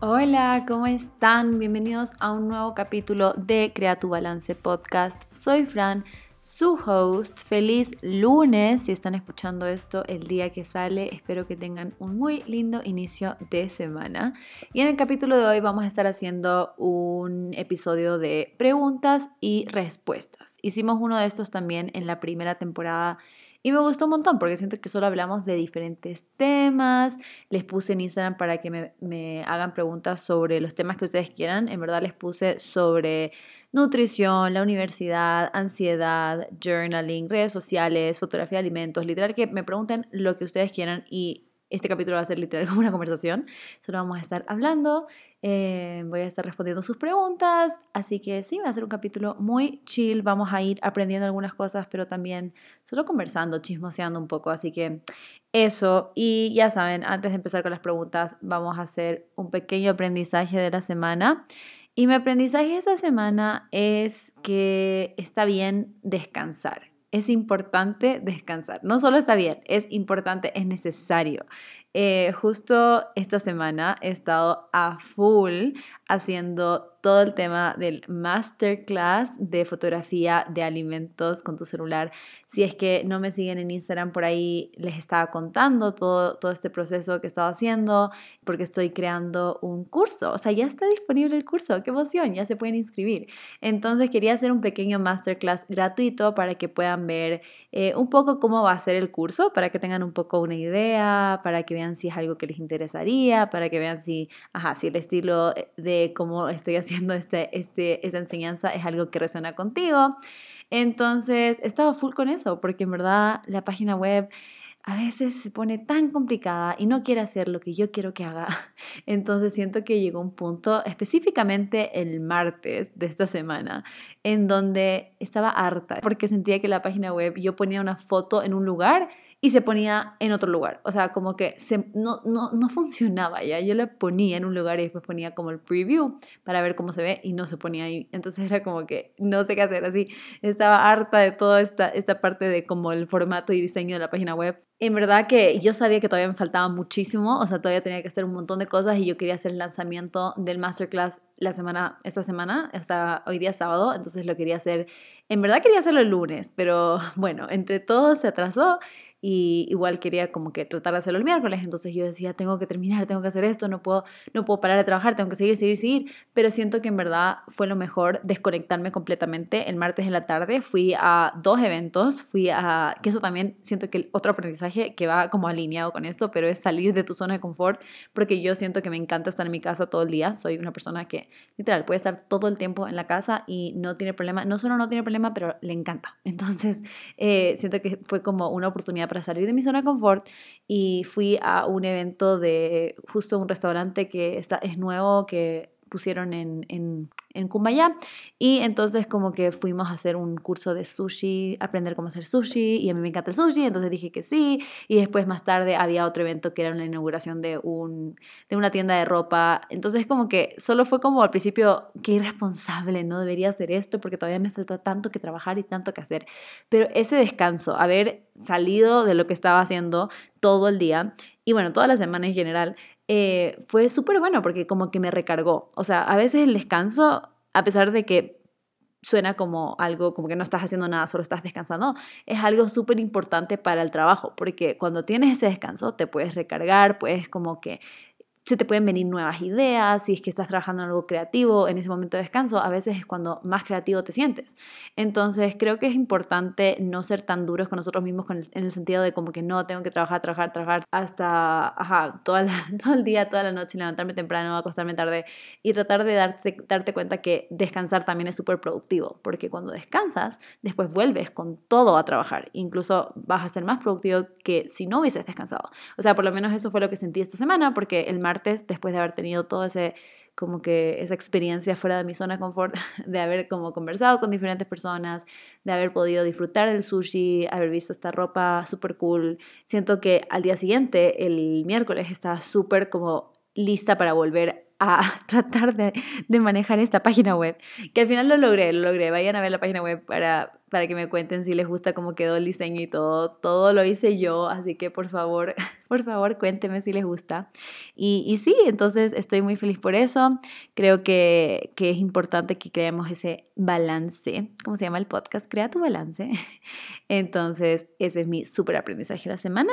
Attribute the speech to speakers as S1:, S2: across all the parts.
S1: Hola, ¿cómo están? Bienvenidos a un nuevo capítulo de Crea tu Balance Podcast. Soy Fran, su host. Feliz lunes si están escuchando esto el día que sale. Espero que tengan un muy lindo inicio de semana. Y en el capítulo de hoy vamos a estar haciendo un episodio de preguntas y respuestas. Hicimos uno de estos también en la primera temporada y me gustó un montón porque siento que solo hablamos de diferentes temas. Les puse en Instagram para que me, me, hagan preguntas sobre los temas que ustedes quieran. En verdad les puse sobre nutrición, la universidad, ansiedad, journaling, redes sociales, fotografía de alimentos. Literal que me pregunten lo que ustedes quieran y este capítulo va a ser literal como una conversación. Solo vamos a estar hablando, eh, voy a estar respondiendo sus preguntas, así que sí, va a ser un capítulo muy chill. Vamos a ir aprendiendo algunas cosas, pero también solo conversando, chismoseando un poco. Así que eso, y ya saben, antes de empezar con las preguntas, vamos a hacer un pequeño aprendizaje de la semana. Y mi aprendizaje esta semana es que está bien descansar es importante descansar. No solo está bien, es importante, es necesario. Eh, justo esta semana he estado a full haciendo todo el tema del masterclass de fotografía de alimentos con tu celular. Si es que no me siguen en Instagram, por ahí les estaba contando todo, todo este proceso que he estado haciendo, porque estoy creando un curso. O sea, ya está disponible el curso, qué emoción, ya se pueden inscribir. Entonces quería hacer un pequeño masterclass gratuito para que puedan ver eh, un poco cómo va a ser el curso, para que tengan un poco una idea, para que vean si es algo que les interesaría, para que vean si, ajá, si el estilo de cómo estoy haciendo este, este, esta enseñanza es algo que resuena contigo. Entonces, estaba full con eso, porque en verdad la página web a veces se pone tan complicada y no quiere hacer lo que yo quiero que haga. Entonces siento que llegó un punto, específicamente el martes de esta semana, en donde estaba harta, porque sentía que la página web yo ponía una foto en un lugar y se ponía en otro lugar. O sea, como que se, no, no, no funcionaba ya. Yo la ponía en un lugar y después ponía como el preview para ver cómo se ve y no se ponía ahí. Entonces era como que no sé qué hacer así. Estaba harta de toda esta, esta parte de como el formato y diseño de la página web. En verdad que yo sabía que todavía me faltaba muchísimo, o sea, todavía tenía que hacer un montón de cosas y yo quería hacer el lanzamiento del masterclass la semana, esta semana, hasta hoy día sábado, entonces lo quería hacer, en verdad quería hacerlo el lunes, pero bueno, entre todo se atrasó y igual quería como que tratar de hacerlo el miércoles, entonces yo decía, tengo que terminar, tengo que hacer esto, no puedo, no puedo parar de trabajar, tengo que seguir, seguir, seguir, pero siento que en verdad fue lo mejor desconectarme completamente. El martes en la tarde fui a dos eventos, fui a, que eso también siento que el otro aprendizaje que va como alineado con esto, pero es salir de tu zona de confort, porque yo siento que me encanta estar en mi casa todo el día, soy una persona que literal puede estar todo el tiempo en la casa y no tiene problema, no solo no tiene problema, pero le encanta. Entonces, eh, siento que fue como una oportunidad para salir de mi zona de confort y fui a un evento de justo un restaurante que está, es nuevo, que pusieron en, en, en Kumbaya. Y entonces como que fuimos a hacer un curso de sushi, aprender cómo hacer sushi. Y a mí me encanta el sushi, entonces dije que sí. Y después más tarde había otro evento que era la inauguración de, un, de una tienda de ropa. Entonces como que solo fue como al principio, qué irresponsable, no debería hacer esto porque todavía me falta tanto que trabajar y tanto que hacer. Pero ese descanso, haber salido de lo que estaba haciendo todo el día y bueno, toda la semana en general, eh, fue súper bueno porque como que me recargó. O sea, a veces el descanso, a pesar de que suena como algo, como que no estás haciendo nada, solo estás descansando, es algo súper importante para el trabajo, porque cuando tienes ese descanso te puedes recargar, puedes como que se te pueden venir nuevas ideas, si es que estás trabajando en algo creativo en ese momento de descanso, a veces es cuando más creativo te sientes. Entonces creo que es importante no ser tan duros con nosotros mismos en el sentido de como que no tengo que trabajar, trabajar, trabajar hasta ajá, toda todo el día, toda la noche, levantarme temprano, acostarme tarde y tratar de darte, darte cuenta que descansar también es súper productivo, porque cuando descansas, después vuelves con todo a trabajar, incluso vas a ser más productivo que si no hubieses descansado. O sea, por lo menos eso fue lo que sentí esta semana, porque el mar después de haber tenido todo ese como que esa experiencia fuera de mi zona de confort, de haber como conversado con diferentes personas, de haber podido disfrutar del sushi, haber visto esta ropa súper cool. Siento que al día siguiente, el miércoles, estaba súper como lista para volver a tratar de, de, manejar esta página web. Que al final lo logré, lo logré. Vayan a ver la página web para, para que me cuenten si les gusta cómo quedó el diseño y todo. Todo lo hice yo, así que por favor por favor, cuéntenme si les gusta. Y, y, sí, entonces estoy muy feliz por eso. Creo que, que es importante que creemos ese balance. ¿Cómo se llama el podcast? Crea tu balance. Entonces, ese es mi súper aprendizaje de la semana.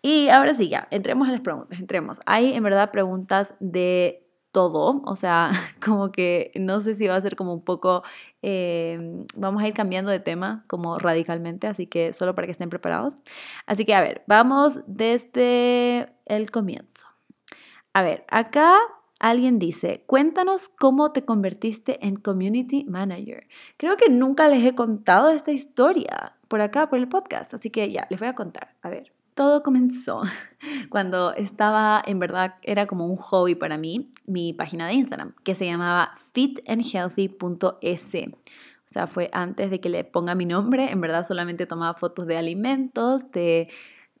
S1: Y ahora sí, ya, entremos a las preguntas, entremos. Hay en verdad preguntas de todo, o sea, como que no sé si va a ser como un poco, eh, vamos a ir cambiando de tema como radicalmente, así que solo para que estén preparados. Así que a ver, vamos desde el comienzo. A ver, acá alguien dice, cuéntanos cómo te convertiste en community manager. Creo que nunca les he contado esta historia por acá, por el podcast, así que ya, les voy a contar. A ver. Todo comenzó cuando estaba, en verdad, era como un hobby para mí, mi página de Instagram, que se llamaba fitandhealthy.es. O sea, fue antes de que le ponga mi nombre, en verdad solamente tomaba fotos de alimentos, de,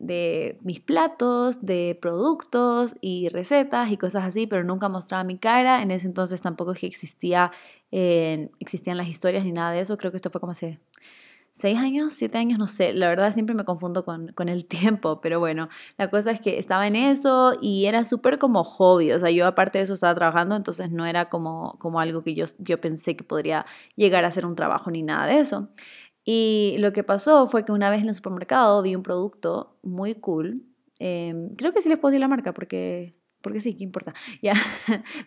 S1: de mis platos, de productos y recetas y cosas así, pero nunca mostraba mi cara. En ese entonces tampoco es que existía, eh, existían las historias ni nada de eso. Creo que esto fue como hace seis años, siete años, no sé, la verdad siempre me confundo con, con el tiempo, pero bueno, la cosa es que estaba en eso y era súper como hobby, o sea, yo aparte de eso estaba trabajando, entonces no era como, como algo que yo, yo pensé que podría llegar a ser un trabajo ni nada de eso. Y lo que pasó fue que una vez en el supermercado vi un producto muy cool, em, creo que sí les puedo decir la marca porque porque sí, ¿qué importa? Ya,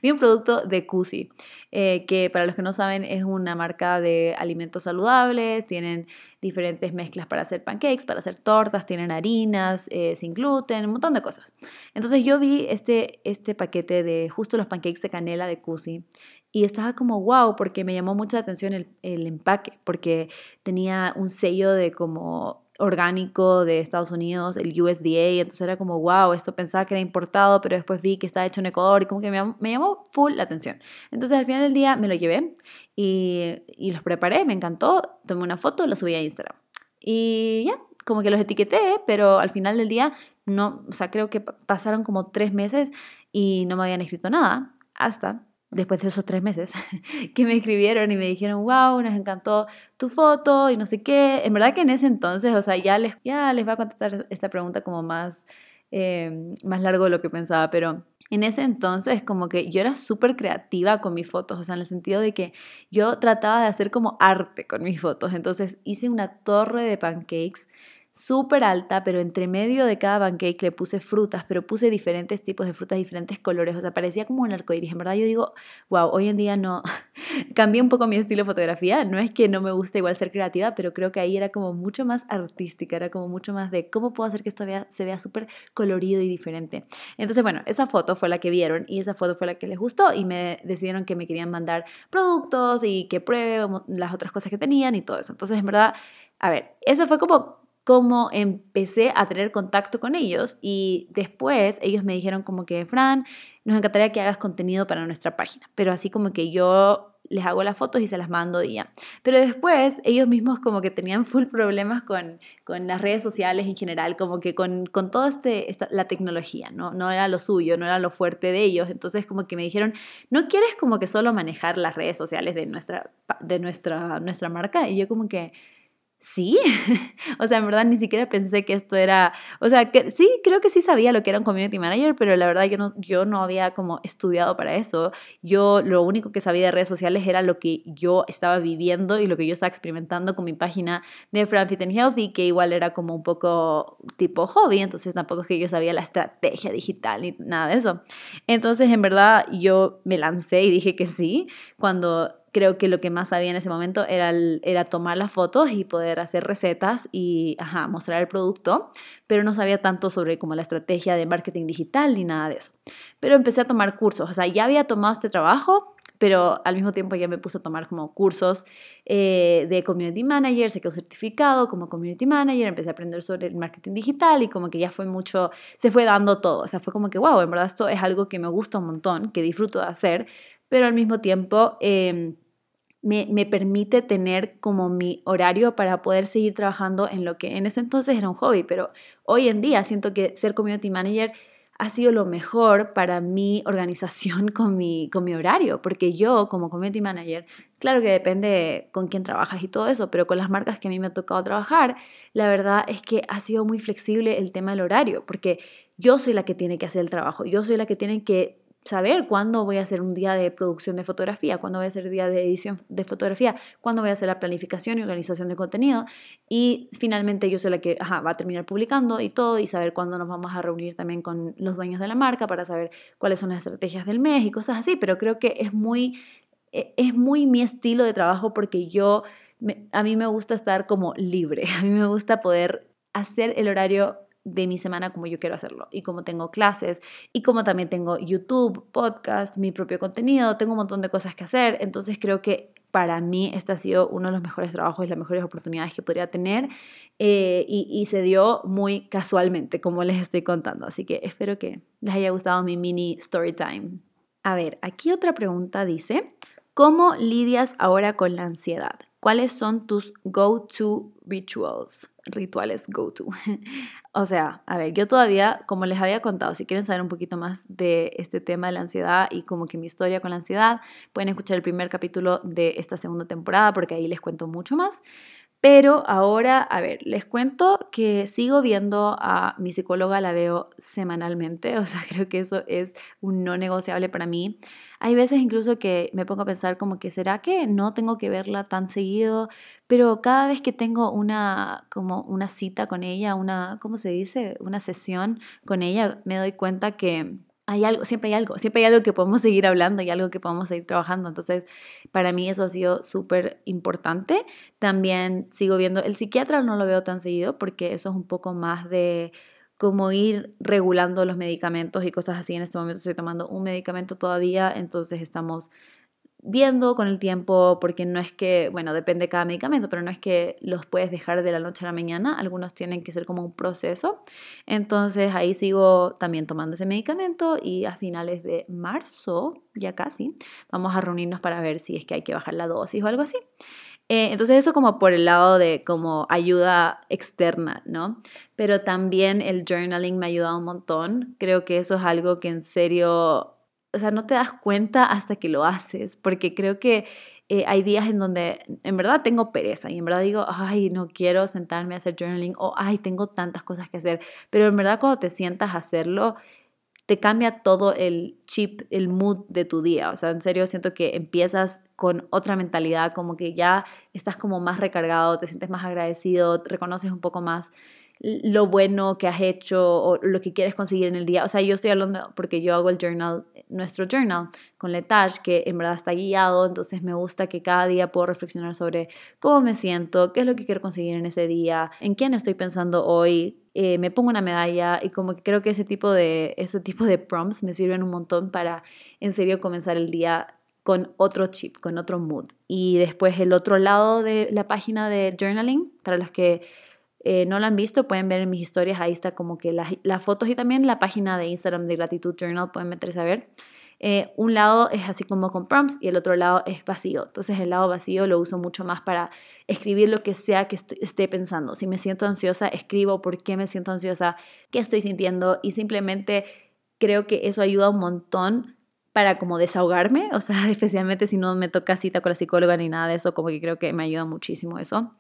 S1: vi un producto de Cusi, eh, que para los que no saben es una marca de alimentos saludables, tienen diferentes mezclas para hacer pancakes, para hacer tortas, tienen harinas eh, sin gluten, un montón de cosas. Entonces yo vi este, este paquete de justo los pancakes de canela de Cusi y estaba como wow, porque me llamó mucha atención el, el empaque, porque tenía un sello de como orgánico de Estados Unidos, el USDA, entonces era como, wow, esto pensaba que era importado, pero después vi que estaba hecho en Ecuador y como que me, llamó full la atención. Entonces al final del día me lo llevé y, y los preparé, me encantó, tomé una foto lo subí a Instagram. Y ya, como que los etiqueté, pero al final del día no, o sea, creo que pasaron como tres meses y no me habían escrito nada, hasta después de esos tres meses, que me escribieron y me dijeron, wow, nos encantó tu foto y no sé qué. En verdad que en ese entonces, o sea, ya les, ya les voy a contestar esta pregunta como más, eh, más largo de lo que pensaba, pero en ese entonces como que yo era súper creativa con mis fotos, o sea, en el sentido de que yo trataba de hacer como arte con mis fotos. Entonces hice una torre de pancakes súper alta, pero entre medio de cada pancake le puse frutas, pero puse diferentes tipos de frutas, diferentes colores, o sea, parecía como un arcoíris. En verdad yo digo, wow, hoy en día no, cambié un poco mi estilo de fotografía, no es que no me guste igual ser creativa, pero creo que ahí era como mucho más artística, era como mucho más de cómo puedo hacer que esto se vea súper colorido y diferente. Entonces, bueno, esa foto fue la que vieron y esa foto fue la que les gustó y me decidieron que me querían mandar productos y que pruebe las otras cosas que tenían y todo eso. Entonces, en verdad, a ver, esa fue como cómo empecé a tener contacto con ellos y después ellos me dijeron como que, Fran, nos encantaría que hagas contenido para nuestra página, pero así como que yo les hago las fotos y se las mando y ya. Pero después ellos mismos como que tenían full problemas con, con las redes sociales en general, como que con, con toda este, la tecnología, ¿no? no era lo suyo, no era lo fuerte de ellos. Entonces como que me dijeron, ¿no quieres como que solo manejar las redes sociales de nuestra, de nuestra, nuestra marca? Y yo como que Sí, o sea, en verdad ni siquiera pensé que esto era, o sea, que sí, creo que sí sabía lo que era un community manager, pero la verdad yo no, yo no había como estudiado para eso. Yo lo único que sabía de redes sociales era lo que yo estaba viviendo y lo que yo estaba experimentando con mi página de Fran Fit and Healthy, que igual era como un poco tipo hobby, entonces tampoco es que yo sabía la estrategia digital ni nada de eso. Entonces, en verdad, yo me lancé y dije que sí, cuando creo que lo que más sabía en ese momento era, era tomar las fotos y poder hacer recetas y ajá, mostrar el producto, pero no sabía tanto sobre como la estrategia de marketing digital ni nada de eso. Pero empecé a tomar cursos, o sea, ya había tomado este trabajo, pero al mismo tiempo ya me puse a tomar como cursos eh, de community manager, sé que un certificado como community manager, empecé a aprender sobre el marketing digital y como que ya fue mucho, se fue dando todo, o sea, fue como que, wow, en verdad esto es algo que me gusta un montón, que disfruto de hacer, pero al mismo tiempo... Eh, me, permite tener como mi horario para poder seguir trabajando en lo que en ese entonces era un hobby, pero hoy en día siento que ser community manager ha sido lo mejor para mi organización con mi, con mi horario, porque yo como community manager, claro que depende con quién trabajas y todo eso, pero con las marcas que a mí me ha tocado trabajar, la verdad es que ha sido muy flexible el tema del horario, porque yo soy la que tiene que hacer el trabajo, yo soy la que tiene que saber cuándo voy a hacer un día de producción de fotografía, cuándo voy a hacer un día de edición de fotografía, cuándo voy a hacer la planificación y organización de contenido. Y finalmente yo soy la que va a terminar publicando y todo y saber cuándo nos vamos a reunir también con los dueños de la marca para saber cuáles son las estrategias del mes y cosas así. Pero creo que es muy, e, es muy mi estilo de trabajo porque yo, a mí me gusta estar como libre, a mí me gusta poder hacer el horario de mi semana como yo quiero hacerlo y como tengo clases y como también tengo YouTube, podcast, mi propio contenido, tengo un montón de cosas que hacer, entonces creo que para mí este ha sido uno de los mejores trabajos y las mejores oportunidades que podría tener eh, y, y, se dio muy casualmente como les estoy contando, así que espero que les haya gustado mi mini story time. A ver, aquí otra pregunta dice, ¿cómo lidias ahora con la ansiedad? ¿Cuáles son tus go-to rituals? Rituales go-to. o sea, a ver, yo todavía, como les había contado, si quieren saber un poquito más de este tema de la ansiedad y como que mi historia con la ansiedad, pueden escuchar el primer capítulo de esta segunda temporada porque ahí les cuento mucho más. Pero ahora, a ver, les cuento que sigo viendo a mi psicóloga, la veo semanalmente, o sea, creo que eso es un no negociable para mí. Hay veces incluso que me pongo a pensar como que será que no tengo que verla tan seguido, pero cada vez que tengo una como una cita con ella, una ¿cómo se dice? una sesión con ella, me doy cuenta que hay algo, siempre hay algo, siempre hay algo que podemos seguir hablando y algo que podemos seguir trabajando. Entonces, para mí eso ha sido súper importante. También sigo viendo, el psiquiatra no lo veo tan seguido porque eso es un poco más de como ir regulando los medicamentos y cosas así. En este momento estoy tomando un medicamento todavía, entonces estamos viendo con el tiempo, porque no es que, bueno, depende de cada medicamento, pero no es que los puedes dejar de la noche a la mañana, algunos tienen que ser como un proceso. Entonces ahí sigo también tomando ese medicamento y a finales de marzo, ya casi, vamos a reunirnos para ver si es que hay que bajar la dosis o algo así. Eh, entonces eso como por el lado de como ayuda externa, ¿no? Pero también el journaling me ha ayudado un montón. Creo que eso es algo que en serio, o sea, no te das cuenta hasta que lo haces, porque creo que eh, hay días en donde en verdad tengo pereza y en verdad digo, ay, no quiero sentarme a hacer journaling o ay, tengo tantas cosas que hacer, pero en verdad cuando te sientas a hacerlo, te cambia todo el chip, el mood de tu día. O sea, en serio siento que empiezas con otra mentalidad, como que ya estás como más recargado, te sientes más agradecido, reconoces un poco más lo bueno que has hecho o lo que quieres conseguir en el día. O sea, yo estoy hablando porque yo hago el journal, nuestro journal con Letage, que en verdad está guiado, entonces me gusta que cada día puedo reflexionar sobre cómo me siento, qué es lo que quiero conseguir en ese día, en quién estoy pensando hoy, eh, me pongo una medalla y como creo que ese tipo, de, ese tipo de prompts me sirven un montón para en serio comenzar el día con otro chip, con otro mood. Y después el otro lado de la página de journaling, para los que eh, no lo han visto, pueden ver en mis historias, ahí está como que las, las, fotos y también la página de Instagram de Gratitud Journal, pueden meterse a ver. Eh, un lado es así como con prompts y el otro lado es vacío. Entonces el lado vacío lo uso mucho más para escribir lo que sea que esté pensando. Si me siento ansiosa, escribo por qué me siento ansiosa, qué estoy sintiendo y simplemente creo que eso ayuda un montón para como desahogarme, o sea, especialmente si no me toca cita con la psicóloga ni nada de eso, como que creo que me ayuda muchísimo eso.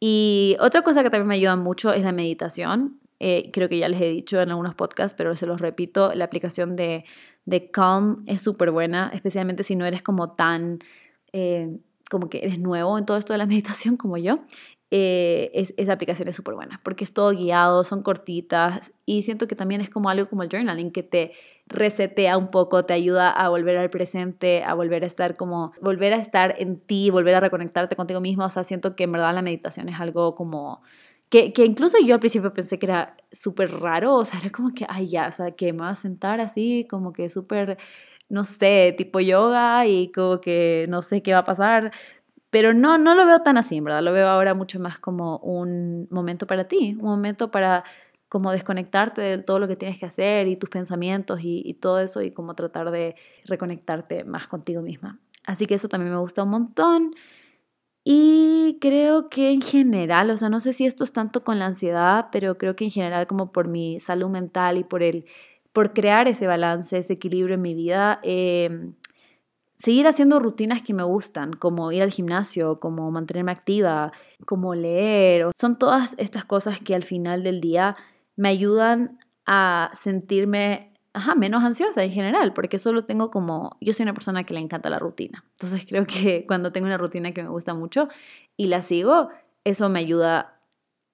S1: Y otra cosa que también me ayuda mucho es la meditación. Eh, creo que ya les he dicho en algunos podcasts, pero se los repito, la aplicación de, de Calm es súper buena, especialmente si no eres como tan, eh, como que eres nuevo en todo esto de la meditación como yo. Eh, es, esa aplicación es súper buena porque es todo guiado, son cortitas y siento que también es como algo como el journaling que te resetea un poco, te ayuda a volver al presente, a volver a estar como, volver a estar en ti, volver a reconectarte contigo mismo. O sea, siento que en verdad la meditación es algo como que, que, incluso yo al principio pensé que era súper raro, o sea, era como que, ay, ya, o sea, que me voy a sentar así, como que súper, no sé, tipo yoga y como que no sé qué va a pasar, pero no, no lo veo tan así, verdad, lo veo ahora mucho más como un momento para ti, un momento para como desconectarte de todo lo que tienes que hacer y tus pensamientos y, y todo eso y como tratar de reconectarte más contigo misma. Así que eso también me gusta un montón. Y creo que en general, o sea, no sé si esto es tanto con la ansiedad, pero creo que en general como por mi salud mental y por el por crear ese balance, ese equilibrio en mi vida. Em, seguir haciendo rutinas que me gustan, como ir al gimnasio, como mantenerme activa, como leer. Son todas estas cosas que al final del día me ayudan a sentirme menos ansiosa en general, porque solo tengo como, yo soy una persona que le encanta la rutina. Entonces creo que cuando tengo una rutina que me gusta mucho y la sigo, eso me ayuda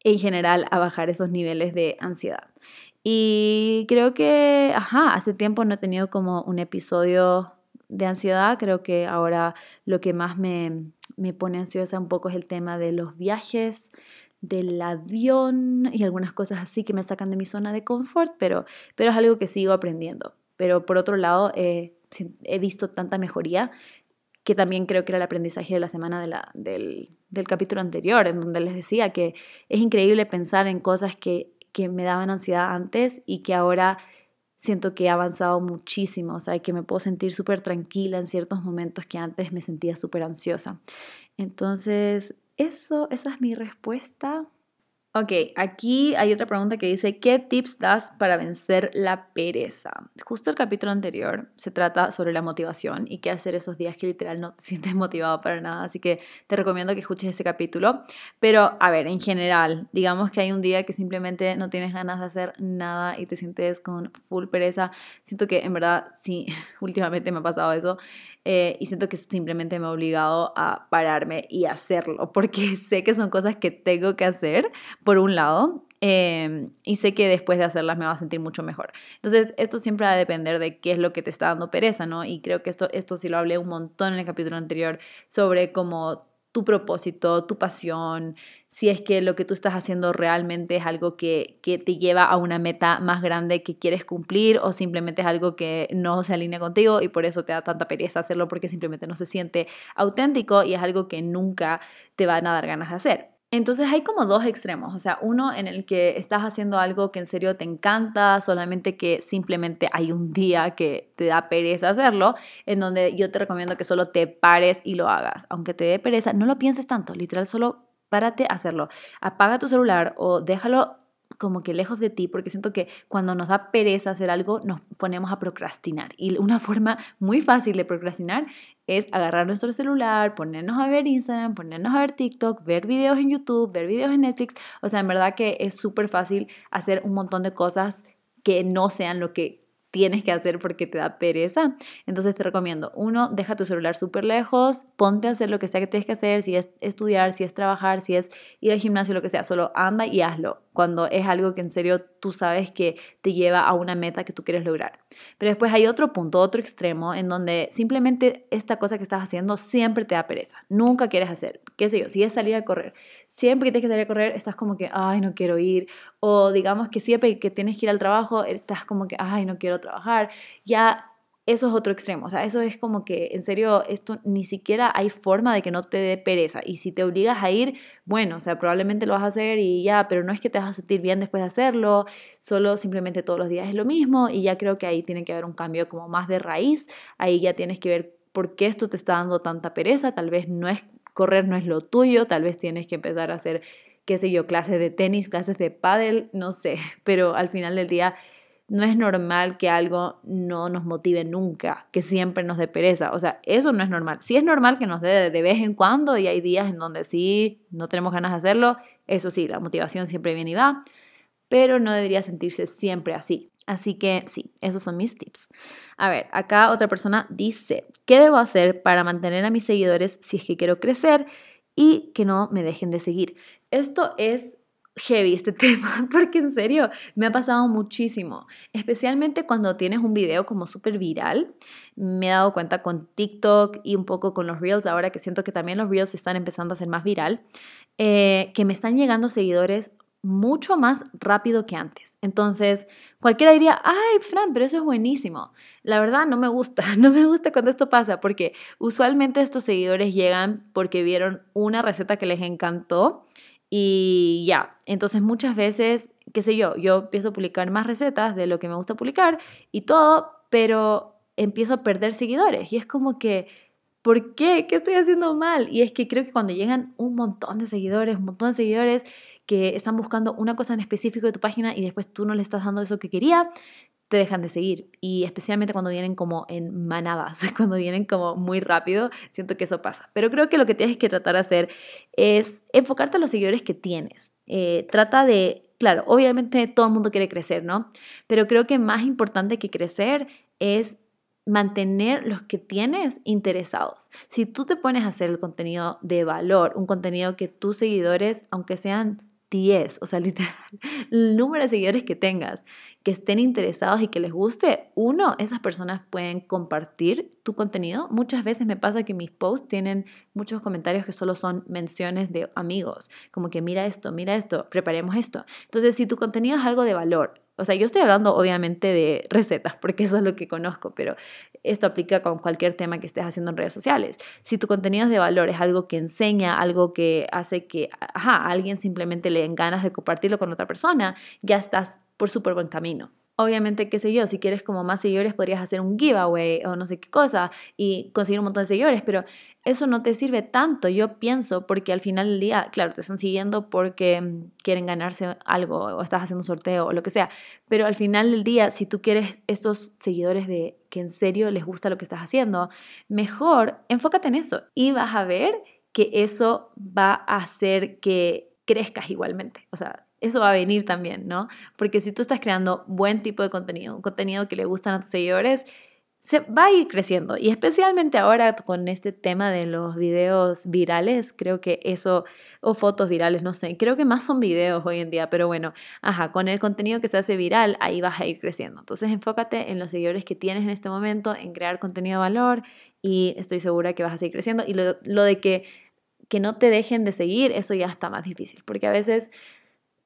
S1: en general a bajar esos niveles de ansiedad. Y creo que, ajá, hace tiempo no he tenido como un episodio de ansiedad. Creo que ahora lo que más me, me pone ansiosa un poco es el tema de los viajes, del avión y algunas cosas así que me sacan de mi zona de confort, pero, pero es algo que sigo aprendiendo. Pero por otro lado, he visto tanta mejoría que también creo que era el aprendizaje de la semana del, del, capítulo anterior, en donde les decía que es increíble pensar en cosas que, que me daban ansiedad antes y que ahora siento que he avanzado muchísimo, o sea, que me puedo sentir súper tranquila en ciertos momentos que antes me sentía súper ansiosa. Entonces, eso, esa es mi respuesta. Ok, aquí hay otra pregunta que dice, ¿qué tips das para vencer la pereza? Justo el capítulo anterior se trata sobre la motivación y qué hacer esos días que literal no te sientes motivado para nada, así que te recomiendo que escuches ese capítulo. Pero, a ver, en general, digamos que hay un día que simplemente no tienes ganas de hacer nada y te sientes con full pereza. Siento que en verdad, sí, últimamente me ha pasado eso. Eh, y siento que simplemente me ha obligado a pararme y hacerlo, porque sé que son cosas que tengo que hacer, por un lado, em, y sé que después de hacerlas me va a sentir mucho mejor. Entonces, esto siempre va a depender de qué es lo que te está dando pereza, ¿no? Y creo que esto, esto sí lo hablé un montón en el capítulo anterior sobre cómo tu propósito, tu pasión, si es que lo que tú estás haciendo realmente es algo que, que, te lleva a una meta más grande que quieres cumplir o simplemente es algo que no se alinea contigo y por eso te da tanta pereza hacerlo porque simplemente no se siente auténtico y es algo que nunca te van a dar ganas de hacer. Entonces hay como dos extremos, o sea, uno en el que estás haciendo algo que en serio te encanta, solamente que simplemente hay un día que te da pereza hacerlo, en donde yo te recomiendo que solo te pares y lo hagas. Aunque te dé pereza, no lo pienses tanto, literal solo párate a hacerlo. Apaga tu celular o déjalo como que lejos de ti, porque siento que cuando nos da pereza hacer algo, nos ponemos a procrastinar. Y una forma muy fácil de procrastinar es agarrar nuestro celular, ponernos a ver Instagram, ponernos a ver TikTok, ver videos en YouTube, ver videos en Netflix. O sea, en verdad que es súper fácil hacer un montón de cosas que no sean lo que tienes que hacer porque te da pereza. Entonces te recomiendo, uno, deja tu celular súper lejos, ponte a hacer lo que sea que tienes que hacer, si es estudiar, si es trabajar, si es ir al gimnasio, lo que sea, solo anda y hazlo cuando es algo que en serio tú sabes que te lleva a una meta que tú quieres lograr. Pero después hay otro punto, otro extremo, en donde simplemente esta cosa que estás haciendo siempre te da pereza, nunca quieres hacer, qué sé yo, si es salir a correr, siempre que tienes que salir a correr estás como que, ay, no quiero ir. O digamos que siempre que tienes que ir al trabajo estás como que, ay, no quiero trabajar. Ya eso es otro extremo. O sea, eso es como que, en serio, esto ni siquiera hay forma de que no te dé pereza. Y si te obligas a ir, bueno, o sea, probablemente lo vas a hacer y ya, pero no es que te vas a sentir bien después de hacerlo, solo simplemente todos los días es lo mismo y ya creo que ahí tiene que haber un cambio como más de raíz. Ahí ya tienes que ver por qué esto te está dando tanta pereza. Tal vez no es correr no es lo tuyo, tal vez tienes que empezar a hacer, qué sé yo, clases de tenis, clases de pádel, no sé, pero al final del día no es normal que algo no nos motive nunca, que siempre nos dé pereza. O sea, eso no es normal. Sí es normal que nos dé de vez en cuando y hay días en donde sí no tenemos ganas de hacerlo. Eso sí, la motivación siempre viene y va, pero no debería sentirse siempre así. Así que sí, esos son mis tips. A ver, acá otra persona dice, ¿qué debo hacer para mantener a mis seguidores si es que quiero crecer y que no me dejen de seguir? Esto es heavy este tema, porque en serio me ha pasado muchísimo, especialmente cuando tienes un video como súper viral. Me he dado cuenta con TikTok y un poco con los Reels, ahora que siento que también los Reels están empezando a ser más viral, eh, que me están llegando seguidores mucho más rápido que antes. Entonces, cualquiera diría, ay, Fran, pero eso es buenísimo. La verdad, no me gusta, no me gusta cuando esto pasa, porque usualmente estos seguidores llegan porque vieron una receta que les encantó y ya. Entonces, muchas veces, qué sé yo, yo empiezo a publicar más recetas de lo que me gusta publicar y todo, pero empiezo a perder seguidores. Y es como que, ¿por qué? ¿Qué estoy haciendo mal? Y es que creo que cuando llegan un montón de seguidores, un montón de seguidores, que están buscando una cosa en específico de tu página y después tú no le estás dando eso que quería, te dejan de seguir. Y especialmente cuando vienen como en manadas, cuando vienen como muy rápido, siento que eso pasa. Pero creo que lo que tienes que tratar de hacer es enfocarte a los seguidores que tienes. Eh, trata de, claro, obviamente todo el mundo quiere crecer, ¿no? Pero creo que más importante que crecer es mantener los que tienes interesados. Si tú te pones a hacer el contenido de valor, un contenido que tus seguidores, aunque sean 10, o sea, literal, el número de seguidores que tengas, que estén interesados y que les guste, uno, esas personas pueden compartir tu contenido. Muchas veces me pasa que mis posts tienen muchos comentarios que solo son menciones de amigos, como que mira esto, mira esto, preparemos esto. Entonces, si tu contenido es algo de valor, o sea, yo estoy hablando obviamente de recetas, porque eso es lo que conozco, pero esto aplica con cualquier tema que estés haciendo en redes sociales. Si tu contenido es de valor, es algo que enseña, algo que hace que, ajá, a alguien simplemente le den ganas de compartirlo con otra persona, ya estás por súper buen camino. Obviamente, qué sé yo, si quieres como más seguidores podrías hacer un giveaway o no sé qué cosa y conseguir un montón de seguidores, pero eso no te sirve tanto, yo pienso, porque al final del día, claro, te están siguiendo porque mm, quieren ganarse algo o estás haciendo un sorteo o lo que sea, pero al final del día, si tú quieres estos seguidores de que en serio les gusta lo que estás haciendo, mejor enfócate en eso y vas a ver que eso va a hacer que crezcas igualmente. O sea, eso va a venir también, ¿no? Porque si tú estás creando buen tipo de contenido, un contenido que le gustan a tus seguidores, se va a ir creciendo. Y especialmente ahora con este tema de los videos virales, creo que eso, o fotos virales, no sé, creo que más son videos hoy en día, pero bueno, ajá, con el contenido que se hace viral, ahí vas a ir creciendo. Entonces enfócate en los seguidores que tienes en este momento, en crear contenido de valor y estoy segura que vas a seguir creciendo. Y lo, lo de que, que no te dejen de seguir, eso ya está más difícil, porque a veces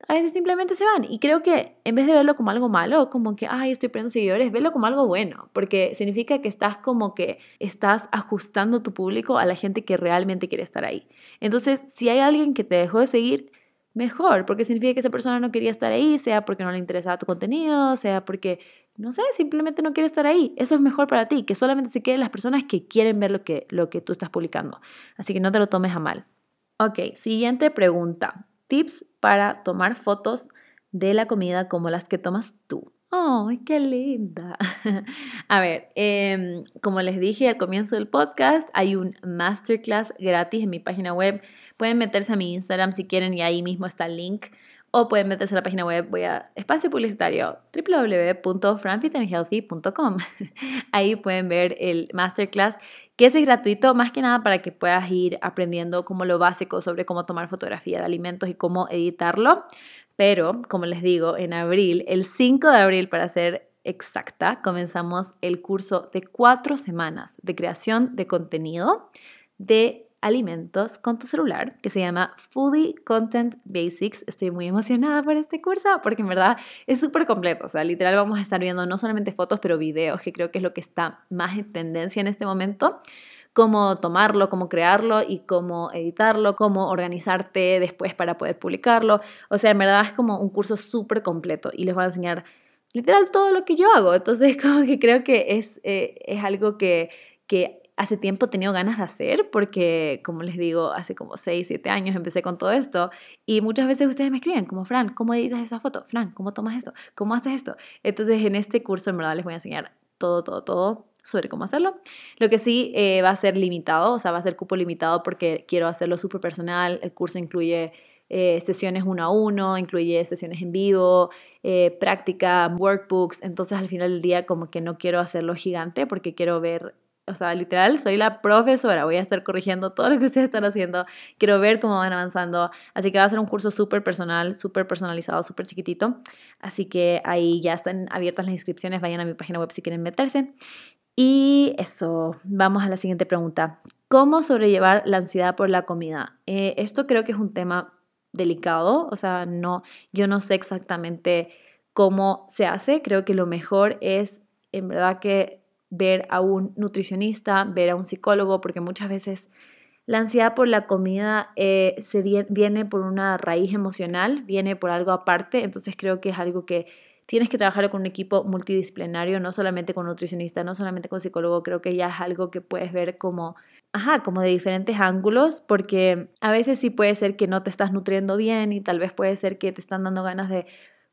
S1: a veces simplemente se van. Y creo que en vez de verlo como algo malo, como que, ay, estoy perdiendo seguidores, verlo como algo bueno, porque significa que estás como que estás ajustando tu público a la gente que realmente quiere estar ahí. Entonces, si hay alguien que te dejó de seguir, mejor, porque significa que esa persona no quería estar ahí, sea porque no le interesaba tu contenido, sea porque, no sé, simplemente no quiere estar ahí. Eso es mejor para ti, que solamente se queden las personas que quieren ver lo que, lo que tú estás publicando. Así que no te lo tomes a mal. Ok, siguiente pregunta tips para tomar fotos de la comida como las que tomas tú. ¡Ay, qué linda! A ver, em, como les dije al comienzo del podcast, hay un masterclass gratis en mi página web. Pueden meterse a mi Instagram si quieren y ahí mismo está el link. O pueden meterse a la página web, voy a espacio publicitario www.franfitandhealthy.com. Ahí pueden ver el masterclass que ese es gratuito más que nada para que puedas ir aprendiendo como lo básico sobre cómo tomar fotografía de alimentos y cómo editarlo. Pero, como les digo, en abril, el 5 de abril para ser exacta, comenzamos el curso de cuatro semanas de creación de contenido de alimentos con tu celular que se llama Foodie Content Basics. Estoy muy emocionada por este curso porque en verdad es súper completo. O sea, literal vamos a estar viendo no solamente fotos, pero videos, que creo que es lo que está más en tendencia en este momento cómo tomarlo, cómo crearlo y cómo editarlo, cómo organizarte después para poder publicarlo. O sea, en verdad es como un curso súper completo y les voy a enseñar literal todo lo que yo hago. Entonces, como que creo que es, eh, es algo que, que hace tiempo he tenido ganas de hacer porque, como les digo, hace como 6, 7 años empecé con todo esto y muchas veces ustedes me escriben como, Fran, ¿cómo editas esa foto? Fran, ¿cómo tomas esto? ¿Cómo haces esto? Entonces en este curso en verdad les voy a enseñar todo, todo, todo sobre cómo hacerlo. Lo que sí eh, va a ser limitado, o sea, va a ser cupo limitado porque quiero hacerlo súper personal. El curso incluye eh, sesiones uno a uno, incluye sesiones en vivo, eh, práctica, workbooks. Entonces al final del día como que no quiero hacerlo gigante porque quiero ver o sea, literal, soy la profesora, voy a estar corrigiendo todo lo que ustedes están haciendo, quiero ver cómo van avanzando, así que va a ser un curso súper personal, súper personalizado, súper chiquitito, así que ahí ya están abiertas las inscripciones, vayan a mi página web si quieren meterse. Y eso, vamos a la siguiente pregunta. ¿Cómo sobrellevar la ansiedad por la comida? Eh, esto creo que es un tema delicado, o sea, no, yo no sé exactamente cómo se hace, creo que lo mejor es en verdad que ver a un nutricionista, ver a un psicólogo, porque muchas veces la ansiedad por la comida eh, se viene por una raíz emocional, viene por algo aparte, entonces creo que es algo que tienes que trabajar con un equipo multidisciplinario, no solamente con nutricionista, no solamente con psicólogo, creo que ya es algo que puedes ver como, ajá, como de diferentes ángulos, porque a veces sí puede ser que no te estás nutriendo bien y tal vez puede ser que te están dando ganas de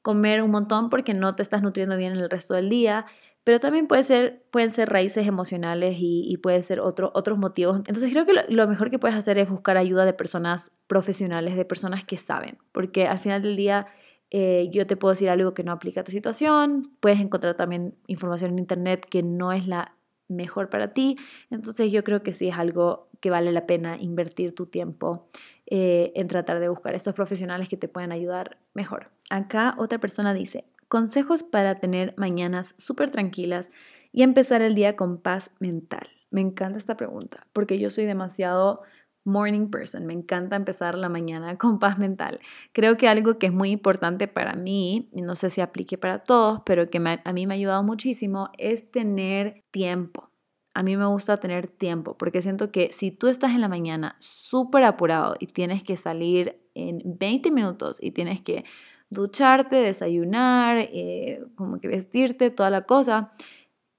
S1: comer un montón porque no te estás nutriendo bien el resto del día, pero también puede ser, pueden ser raíces emocionales y, y pueden ser otro, otros motivos. Entonces creo que lo, mejor que puedes hacer es buscar ayuda de personas profesionales, de personas que saben, porque al final del día eh, yo te puedo decir algo que no aplica a tu situación, puedes encontrar también información en internet que no es la mejor para ti, entonces yo creo que sí es algo que vale la pena invertir tu tiempo eh, en tratar de buscar estos profesionales que te puedan ayudar mejor. Acá otra persona dice, consejos para tener mañanas súper tranquilas y empezar el día con paz mental. Me encanta esta pregunta porque yo soy demasiado morning person, me encanta empezar la mañana con paz mental. Creo que algo que es muy importante para mí, y no sé si aplique para todos, pero que a mí me ha ayudado muchísimo, es tener tiempo. A mí me gusta tener tiempo porque siento que si tú estás en la mañana súper apurado y tienes que salir en 20 minutos y tienes que ducharte, desayunar, eh, como que vestirte, toda la cosa,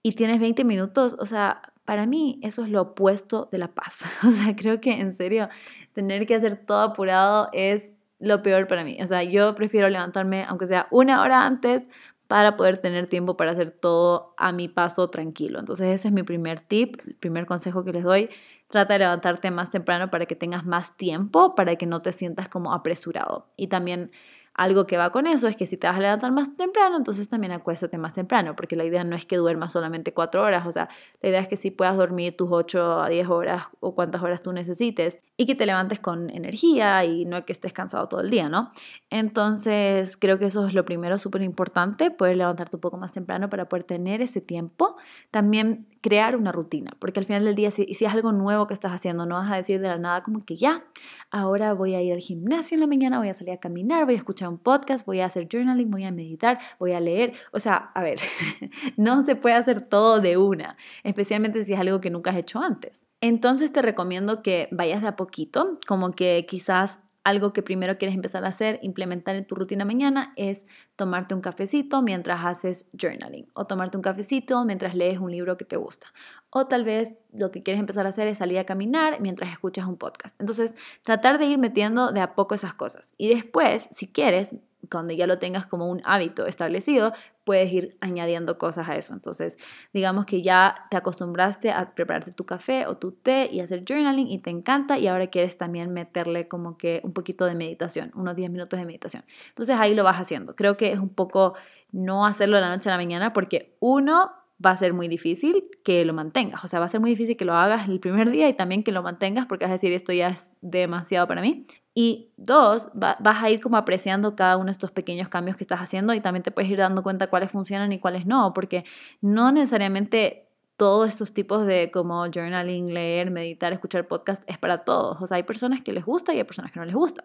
S1: y tienes 20 minutos, o sea, para mí eso es lo opuesto de la paz. O sea, creo que en serio, tener que hacer todo apurado es lo peor para mí. O sea, yo prefiero levantarme, aunque sea una hora antes, para poder tener tiempo para hacer todo a mi paso tranquilo. Entonces ese es mi primer tip, el primer consejo que les doy. Trata de levantarte más temprano para que tengas más tiempo, para que no te sientas como apresurado. Y también algo que va con eso es que si te vas a levantar más temprano, entonces también acuéstate más temprano, porque la idea no es que duermas solamente cuatro horas, o sea, la idea es que sí puedas dormir tus 8 a 10 horas o cuántas horas tú necesites y que te levantes con energía y no que estés cansado todo el día, ¿no? Entonces, creo que eso es lo primero súper importante, poder levantarte un poco más temprano para poder tener ese tiempo. También crear una rutina, porque al final del día, si, si es algo nuevo que estás haciendo, no vas a decir de la nada como que ya, ahora voy a ir al gimnasio en la mañana, voy a salir a caminar, voy a escuchar un podcast, voy a hacer journaling, voy a meditar, voy a leer. O sea, a ver, no se puede hacer todo de una, especialmente si es algo que nunca has hecho antes. Entonces te recomiendo que vayas de a poquito, como que quizás algo que primero quieres empezar a hacer, implementar en tu rutina mañana, es tomarte un cafecito mientras haces journaling o tomarte un cafecito mientras lees un libro que te gusta. O tal vez lo que quieres empezar a hacer es salir a caminar mientras escuchas un podcast. Entonces, tratar de ir metiendo de a poco esas cosas. Y después, si quieres, cuando ya lo tengas como un hábito establecido, puedes ir añadiendo cosas a eso. Entonces, digamos que ya te acostumbraste a prepararte tu café o tu té y hacer journaling y te encanta y ahora quieres también meterle como que un poquito de meditación, unos 10 minutos de meditación. Entonces ahí lo vas haciendo. Creo que es un poco no hacerlo de la noche a la mañana porque uno va a ser muy difícil que lo mantengas. O sea, va a ser muy difícil que lo hagas el primer día y también que lo mantengas porque vas a decir esto ya es demasiado para mí. Y dos, vas a ir como apreciando cada uno de estos pequeños cambios que estás haciendo y también te puedes ir dando cuenta cuáles funcionan y cuáles no, porque no necesariamente todos estos tipos de como journaling, leer, meditar, escuchar podcast es para todos. O sea, hay personas que les gusta y hay personas que no les gusta.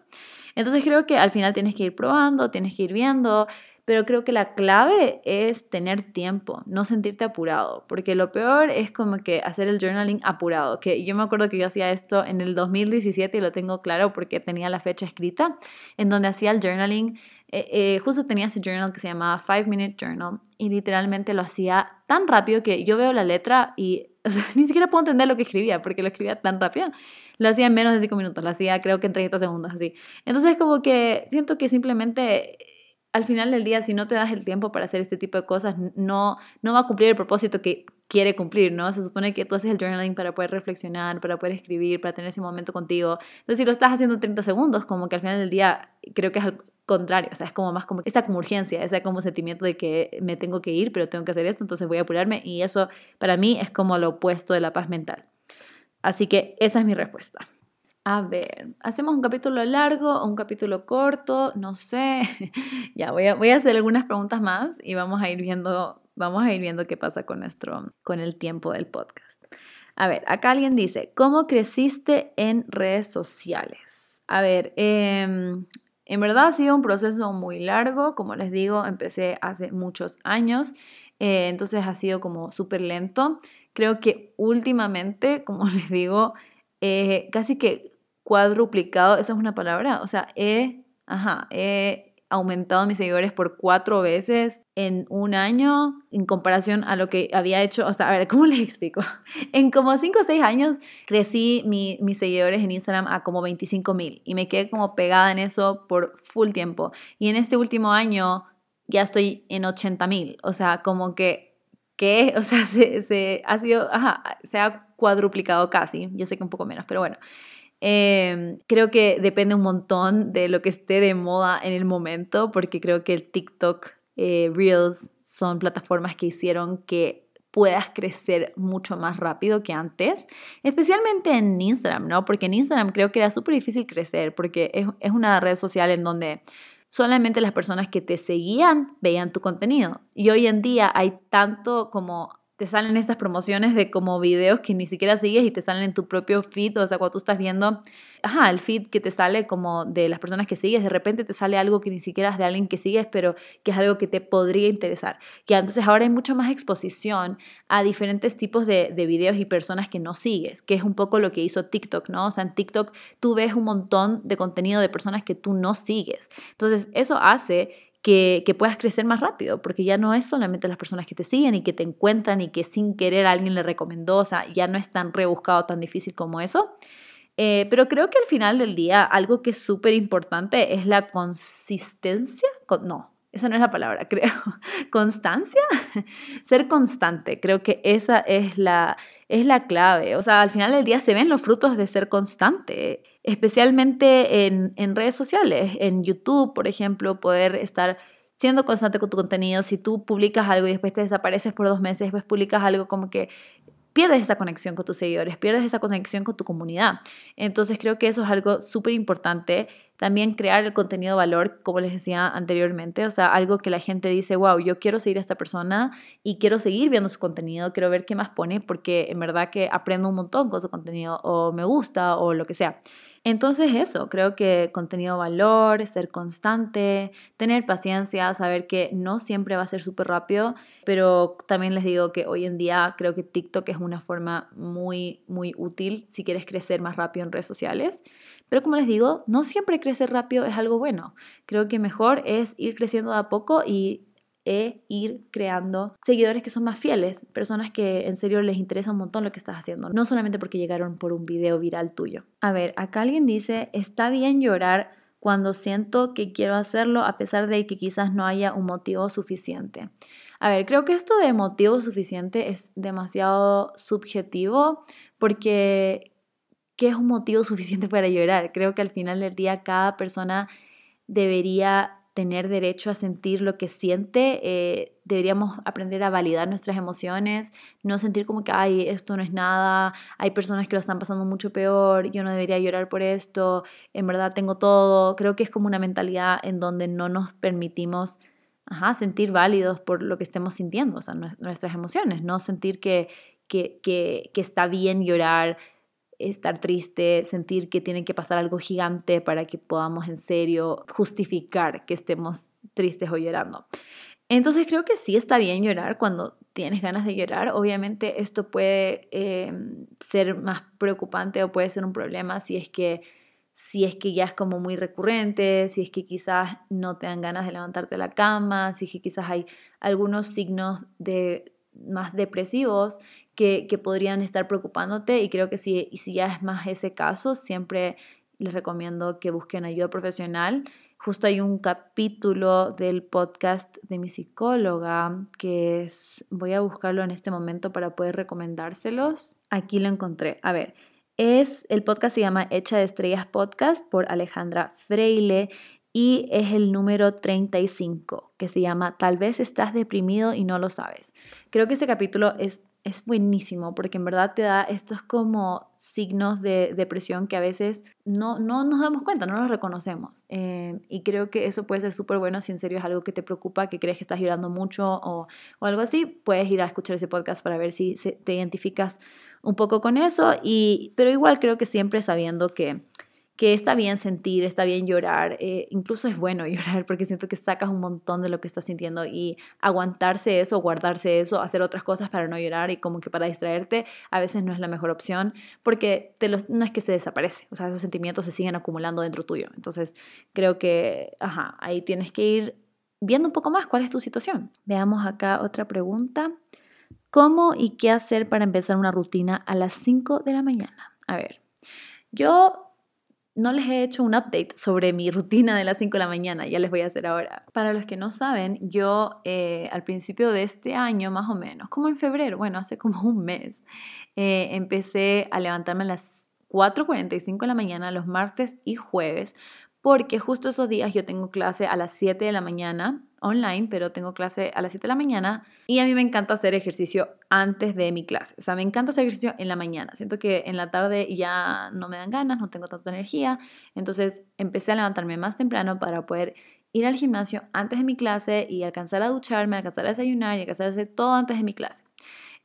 S1: Entonces creo que al final tienes que ir probando, tienes que ir viendo, pero creo que la clave es tener tiempo, no sentirte apurado, porque lo peor es como que hacer el journaling apurado, que yo me acuerdo que yo hacía esto en el 2017 y lo tengo claro porque tenía la fecha escrita, en donde hacía el journaling, eh, eh, justo tenía ese journal que se llamaba Five Minute Journal y literalmente lo hacía tan rápido que yo veo la letra y ni siquiera puedo entender lo que escribía porque lo escribía tan rápido. Lo hacía en menos de 5 minutos, lo hacía creo que en 30 segundos así. Entonces como que siento que simplemente al final del día, si no te das el tiempo para hacer este tipo de cosas, no, no va a cumplir el propósito que quiere cumplir, ¿no? Se supone que tú haces el journaling para poder reflexionar, para poder escribir, para tener ese momento contigo. Entonces, si lo estás haciendo en 30 segundos, como que al final del día creo que es al contrario, o sea, es como más como esta como urgencia, ese como sentimiento de que me tengo que ir, pero tengo que hacer esto, entonces voy a apurarme y eso para mí es como lo opuesto de la paz mental. Así que esa es mi respuesta. A ver, ¿hacemos un capítulo largo o un capítulo corto? No sé. ya, voy a, voy a hacer algunas preguntas más y vamos a ir viendo, vamos a ir viendo qué pasa con, nuestro, con el tiempo del podcast. A ver, acá alguien dice, ¿cómo creciste en redes sociales? A ver, em, en verdad ha sido un proceso muy largo, como les digo, empecé hace muchos años, eh, entonces ha sido como súper lento. Creo que últimamente, como les digo, eh, casi que cuadruplicado, esa es una palabra, o sea, he, ajá, he aumentado mis seguidores por cuatro veces en un año en comparación a lo que había hecho, o sea, a ver, ¿cómo les explico? En como cinco o seis años crecí mis seguidores en Instagram a como 25 mil y me quedé como pegada en eso por full tiempo. Y en este último año ya estoy en 80 mil. O sea, como que, que, o sea, se, ha sido, se ha cuadruplicado casi. Yo sé que un poco menos, pero bueno. Em, creo que depende un montón de lo que esté de moda en el momento, porque creo que el TikTok eh, Reels son plataformas que hicieron que puedas crecer mucho más rápido que antes, especialmente en Instagram, ¿no? Porque en Instagram creo que era súper difícil crecer, porque es, es una red social en donde solamente las personas que te seguían veían tu contenido. Y hoy en día hay tanto como te salen estas promociones de como videos que ni siquiera sigues y te salen en tu propio feed, o sea, cuando tú estás viendo, ajá, el feed que te sale como de las personas que sigues, de repente te sale algo que ni siquiera es de alguien que sigues, pero que es algo que te podría interesar. Que entonces ahora hay mucha más exposición a diferentes tipos de, de videos y personas que no sigues, que es un poco lo que hizo TikTok, ¿no? O sea, en TikTok tú ves un montón de contenido de personas que tú no sigues. Entonces, eso hace que, puedas crecer más rápido, porque ya no es solamente las personas que te siguen y que te encuentran y que sin querer alguien le recomendó, o sea, ya no es tan rebuscado, tan difícil como eso. Eh, pero creo que al final del día algo que es súper importante es la consistencia, no, esa no es la palabra, creo, constancia, ser constante, creo que esa es la, es la clave, o sea, al final del día se ven los frutos de ser constante especialmente en, en redes sociales, en YouTube, por ejemplo, poder estar siendo constante con tu contenido. Si tú publicas algo y después te desapareces por dos meses, después publicas algo como que pierdes esa conexión con tus seguidores, pierdes esa conexión con tu comunidad. Entonces creo que eso es algo súper importante. También crear el contenido de valor, como les decía anteriormente, o sea, algo que la gente dice, wow, yo quiero seguir a esta persona y quiero seguir viendo su contenido, quiero ver qué más pone, porque en verdad que aprendo un montón con su contenido o me gusta o lo que sea. Entonces eso, creo que contenido valor, ser constante, tener paciencia, saber que no siempre va a ser súper rápido, pero también les digo que hoy en día creo que TikTok es una forma muy, muy útil si quieres crecer más rápido en redes sociales. Pero como les digo, no siempre crecer rápido es algo bueno. Creo que mejor es ir creciendo a poco y e ir creando seguidores que son más fieles, personas que en serio les interesa un montón lo que estás haciendo, no solamente porque llegaron por un video viral tuyo. A ver, acá alguien dice, está bien llorar cuando siento que quiero hacerlo a pesar de que quizás no haya un motivo suficiente. A ver, creo que esto de motivo suficiente es demasiado subjetivo porque ¿qué es un motivo suficiente para llorar? Creo que al final del día cada persona debería tener derecho a sentir lo que siente, eh, deberíamos aprender a validar nuestras emociones, no sentir como que, ay, esto no es nada, hay personas que lo están pasando mucho peor, yo no debería llorar por esto, en verdad tengo todo. Creo que es como una mentalidad en donde no nos permitimos sentir válidos por lo que estemos sintiendo, o sea, nuestras emociones, no sentir que, que, que, que está bien llorar, estar triste, sentir que tiene que pasar algo gigante para que podamos en serio justificar que estemos tristes o llorando. Entonces creo que sí está bien llorar cuando tienes ganas de llorar. Obviamente esto puede em, ser más preocupante o puede ser un problema si es que si es que ya es como muy recurrente, si es que quizás no te dan ganas de levantarte de la cama, si es que quizás hay algunos signos de más depresivos que, podrían estar preocupándote y creo que si, si ya es más ese caso, siempre les recomiendo que busquen ayuda profesional. Justo hay un capítulo del podcast de mi psicóloga que es, voy a buscarlo en este momento para poder recomendárselos. Aquí lo encontré. A ver, es el podcast se llama Hecha de Estrellas Podcast por Alejandra Freile y es el número 35 que se llama Tal vez estás deprimido y no lo sabes. Creo que ese capítulo es es buenísimo porque en verdad te da estos como signos de depresión que a veces no, no nos damos cuenta, no los reconocemos. Eh, y creo que eso puede ser súper bueno si en serio es algo que te preocupa, que crees que estás llorando mucho o, o algo así, puedes ir a escuchar ese podcast para ver si te identificas un poco con eso. Y, pero igual creo que siempre sabiendo que que está bien sentir, está bien llorar, eh, incluso es bueno llorar porque siento que sacas un montón de lo que estás sintiendo y aguantarse eso, guardarse eso, hacer otras cosas para no llorar y como que para distraerte a veces no es la mejor opción porque te no es que se desaparece, o sea, esos sentimientos se siguen acumulando dentro tuyo. Entonces creo que, ajá, ahí tienes que ir viendo un poco más cuál es tu situación. Veamos acá otra pregunta. ¿Cómo y qué hacer para empezar una rutina a las 5 de la mañana? A ver, yo no les he hecho un update sobre mi rutina de las 5 de la mañana, ya les voy a hacer ahora. Para los que no saben, yo eh, al principio de este año, más o menos, como en febrero, bueno, hace como un mes, eh, empecé a levantarme a las 4.45 de la mañana los martes y jueves, porque justo esos días yo tengo clase a las 7 de la mañana online, pero tengo clase a las 7 de la mañana y a mí me encanta hacer ejercicio antes de mi clase. O sea, me encanta hacer ejercicio en la mañana. Siento que en la tarde ya no me dan ganas, no tengo tanta energía. Entonces empecé a levantarme más temprano para poder ir al gimnasio antes de mi clase y alcanzar a ducharme, alcanzar a desayunar y alcanzar a hacer todo antes de mi clase.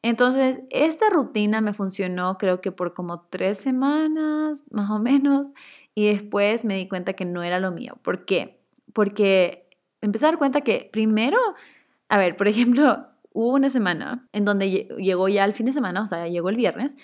S1: Entonces, esta rutina me funcionó creo que por como tres semanas, más o menos, y después me di cuenta que no era lo mío. ¿Por qué? Porque empecé a dar cuenta que primero, a ver, por ejemplo, hubo una semana en donde llegó ya el fin de semana, o sea, llegó el viernes,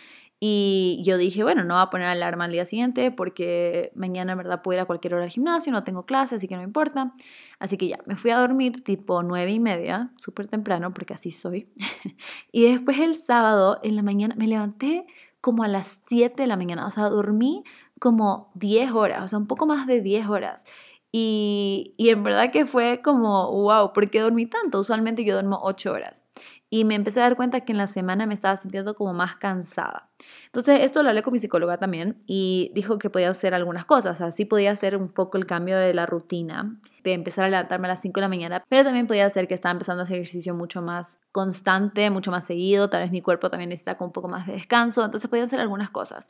S1: y yo dije, bueno, no voy a poner alarma al día siguiente porque mañana en verdad puedo ir a cualquier hora al gimnasio, no tengo clase, así que no importa. Así que ya, me fui a dormir tipo nueve y media, súper temprano porque así soy. y después el sábado en la mañana me levanté como a las 7 de la mañana, o sea, dormí como 10 horas, o sea, un poco más de 10 horas. Y, en verdad que fue como, wow, ¿por qué dormí tanto? Usualmente yo duermo ocho horas. Y me empecé a dar cuenta que en la semana me estaba sintiendo como más cansada. Entonces, esto lo hablé con mi psicóloga también y dijo que podía hacer algunas cosas. Así podía hacer un poco el cambio de la rutina, de empezar a levantarme a las 5 de la mañana, pero también podía hacer que estaba empezando a hacer ejercicio mucho más constante, mucho más seguido. Tal vez mi cuerpo también necesita un poco más de descanso. Entonces, podía hacer algunas cosas.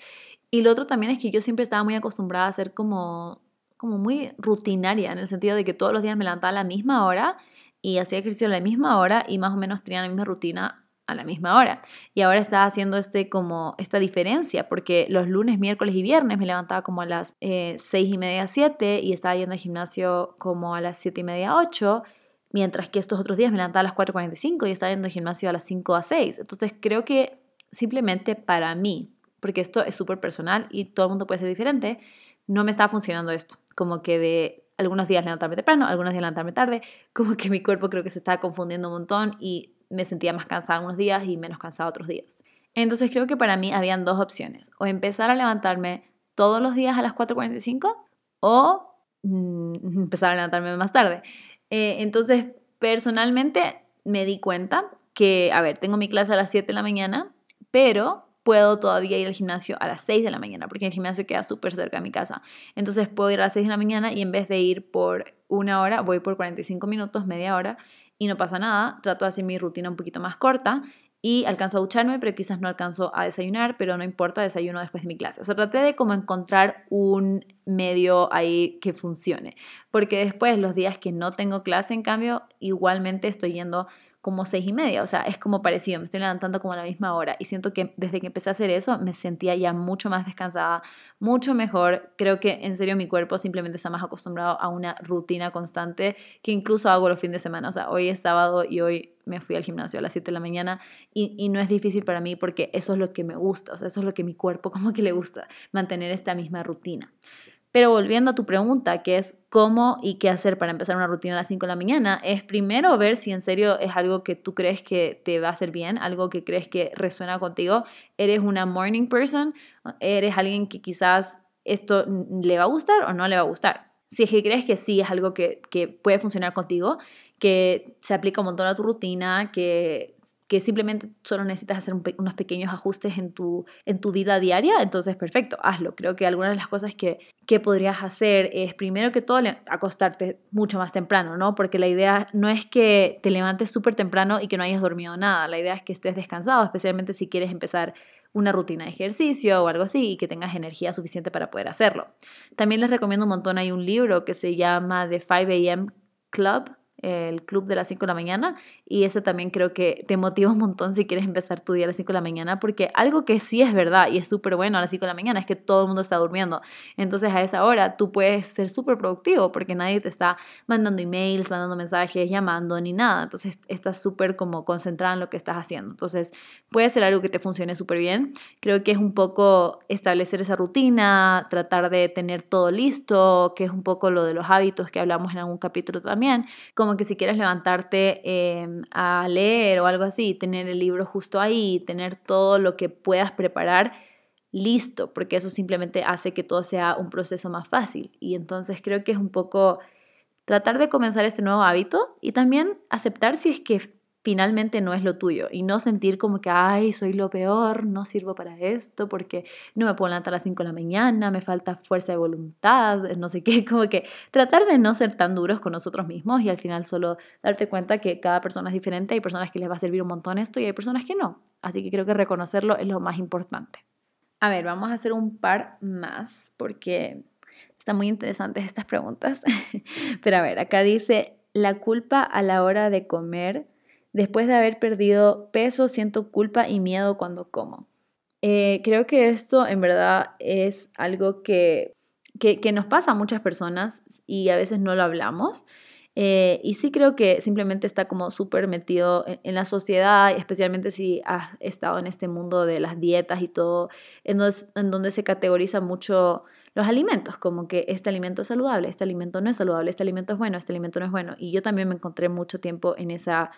S1: Y lo otro también es que yo siempre estaba muy acostumbrada a hacer como como muy rutinaria, en el sentido de que todos los días me levantaba a la misma hora y hacía ejercicio a la misma hora y más o menos tenía la misma rutina a la misma hora. Y ahora estaba haciendo este como esta diferencia, porque los lunes, miércoles y viernes me levantaba como a las eh, seis y media, siete y estaba yendo al gimnasio como a las siete y media, ocho, mientras que estos otros días me levantaba a las 4.45 y estaba yendo al gimnasio a las 5 a 6. Entonces creo que simplemente para mí, porque esto es súper personal y todo el mundo puede ser diferente, no me estaba funcionando esto como que de algunos días levantarme temprano, algunos días levantarme tarde, como que mi cuerpo creo que se estaba confundiendo un montón y me sentía más cansada unos días y menos cansada otros días. Entonces creo que para mí habían dos opciones, o empezar a levantarme todos los días a las 4.45 o mm, empezar a levantarme más tarde. Eh, entonces, personalmente me di cuenta que, a ver, tengo mi clase a las 7 de la mañana, pero puedo todavía ir al gimnasio a las 6 de la mañana, porque el gimnasio queda súper cerca de mi casa. Entonces puedo ir a las 6 de la mañana y en vez de ir por una hora, voy por 45 minutos, media hora, y no pasa nada. Trato de hacer mi rutina un poquito más corta y alcanzo a ducharme, pero quizás no alcanzo a desayunar, pero no importa, desayuno después de mi clase. O sea, traté de como encontrar un medio ahí que funcione, porque después los días que no tengo clase, en cambio, igualmente estoy yendo como seis y media, o sea, es como parecido, me estoy levantando como a la misma hora. Y siento que desde que empecé a hacer eso me sentía ya mucho más descansada, mucho mejor, creo que en serio mi cuerpo simplemente está más acostumbrado a una rutina constante que incluso hago los fines de semana, o sea, hoy es sábado y hoy me fui al gimnasio a las 7 de la mañana y, y, no es difícil para mí porque eso es lo que me gusta, o sea, eso es lo que mi cuerpo como que le gusta, mantener esta misma rutina. Pero volviendo a tu pregunta, que es cómo y qué hacer para empezar una rutina a las 5 de la mañana, es primero ver si en serio es algo que tú crees que te va a hacer bien, algo que crees que resuena contigo. ¿Eres una morning person? ¿Eres alguien que quizás esto le va a gustar o no le va a gustar? Si es que crees que sí es algo que, que puede funcionar contigo, que se aplica un montón a tu rutina, que que simplemente solo necesitas hacer unos pequeños ajustes en tu, en tu vida diaria, entonces perfecto, hazlo. Creo que algunas de las cosas que, que podrías hacer es primero que todo acostarte mucho más temprano, ¿no? Porque la idea no es que te levantes súper temprano y que no hayas dormido nada, la idea es que estés descansado, especialmente si quieres empezar una rutina de ejercicio o algo así y que tengas energía suficiente para poder hacerlo. También les recomiendo un montón, hay un libro que se llama The 5 a.m. Club, el club de las 5 de la mañana y ese también creo que te motiva un montón si quieres empezar tu día a las 5 de la mañana porque algo que sí es verdad y es súper bueno a las 5 de la mañana es que todo el mundo está durmiendo. Entonces a esa hora tú puedes ser súper productivo porque nadie te está mandando emails, mandando mensajes, llamando ni nada. Entonces estás súper como concentrado en lo que estás haciendo. Entonces puede ser algo que te funcione súper bien. Creo que es un poco establecer esa rutina, tratar de tener todo listo, que es un poco lo de los hábitos que hablamos en algún capítulo también. Como que si quieres levantarte em, a leer o algo así, tener el libro justo ahí, tener todo lo que puedas preparar listo, porque eso simplemente hace que todo sea un proceso más fácil. Y entonces creo que es un poco tratar de comenzar este nuevo hábito y también aceptar si es que finalmente no es lo tuyo y no sentir como que, ay, soy lo peor, no sirvo para esto porque no me puedo levantar a las 5 de la mañana, me falta fuerza de voluntad, no sé qué, como que tratar de no ser tan duros con nosotros mismos y al final solo darte cuenta que cada persona es diferente, hay personas que les va a servir un montón esto y hay personas que no. Así que creo que reconocerlo es lo más importante. A ver, vamos a hacer un par más porque están muy interesantes estas preguntas. Pero a ver, acá dice, la culpa a la hora de comer Después de haber perdido peso, siento culpa y miedo cuando como. Eh, creo que esto en verdad es algo que, que, nos pasa a muchas personas y a veces no lo hablamos. Eh, y sí creo que simplemente está como súper metido en, la sociedad, especialmente si has estado en este mundo de las dietas y todo, en donde, en donde se categoriza mucho los alimentos, como que este alimento es saludable, este alimento no es saludable, este alimento es bueno, este alimento no es bueno. Y yo también me encontré mucho tiempo en esa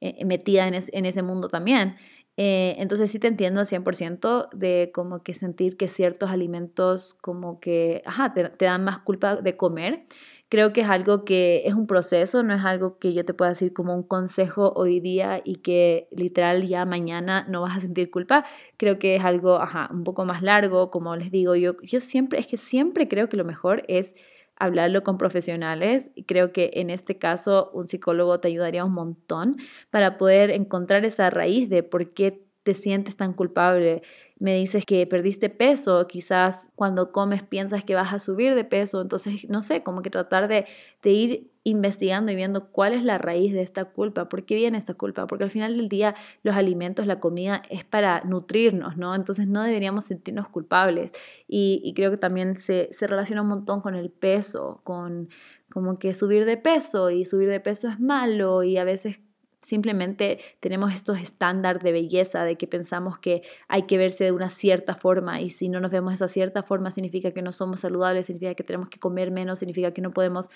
S1: eh, metida en, ese mundo también. Eh, entonces sí te entiendo al 100% de como que sentir que ciertos alimentos como que, ajá, te, te, dan más culpa de comer. Creo que es algo que es un proceso, no es algo que yo te pueda decir como un consejo hoy día y que literal ya mañana no vas a sentir culpa. Creo que es algo, ajá, un poco más largo, como les digo, yo, yo siempre, es que siempre creo que lo mejor es hablarlo con profesionales. Y creo que en este caso un psicólogo te ayudaría un montón para poder encontrar esa raíz de por qué te sientes tan culpable. Me dices que perdiste peso, quizás cuando comes piensas que vas a subir de peso, entonces no sé, como que tratar de, de ir investigando y viendo cuál es la raíz de esta culpa, por qué viene esta culpa, porque al final del día los alimentos, la comida es para nutrirnos, ¿no? Entonces no deberíamos sentirnos culpables y, creo que también se, se relaciona un montón con el peso, con como que subir de peso y subir de peso es malo y a veces Simplemente tenemos estos estándares de belleza de que pensamos que hay que verse de una cierta forma y si no nos vemos de esa cierta forma significa que no somos saludables, significa que tenemos que comer menos, significa que no podemos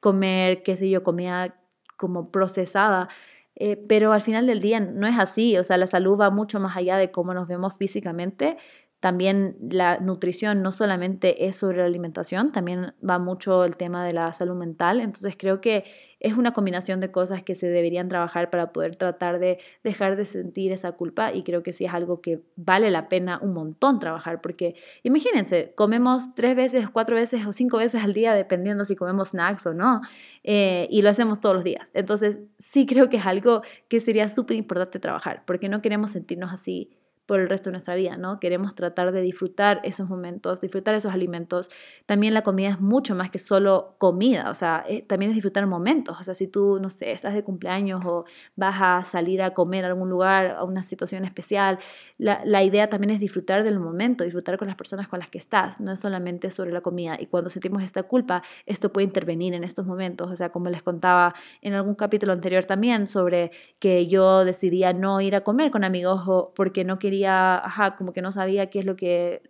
S1: comer, qué sé yo, comida como procesada. Eh, pero al final del día no es así, o sea, la salud va mucho más allá de cómo nos vemos físicamente. También la nutrición no solamente es sobre la alimentación, también va mucho el tema de la salud mental. Entonces creo que es una combinación de cosas que se deberían trabajar para poder tratar de dejar de sentir esa culpa y creo que sí es algo que vale la pena un montón trabajar porque imagínense, comemos tres veces, cuatro veces o cinco veces al día dependiendo si comemos snacks o no eh, y lo hacemos todos los días. Entonces sí creo que es algo que sería súper importante trabajar porque no queremos sentirnos así por el resto de nuestra vida, ¿no? Queremos tratar de disfrutar esos momentos, disfrutar esos alimentos. También la comida es mucho más que solo comida, o sea, eh, también es disfrutar momentos. O sea, si tú, no sé, estás de cumpleaños o vas a salir a comer a algún lugar, a una situación especial, la, la idea también es disfrutar del momento, disfrutar con las personas con las que estás, no es solamente sobre la comida. Y cuando sentimos esta culpa, esto puede intervenir en estos momentos. O sea, como les contaba en algún capítulo anterior también sobre que yo decidía no ir a comer con amigos porque no quería ajá, como que no sabía qué es lo que,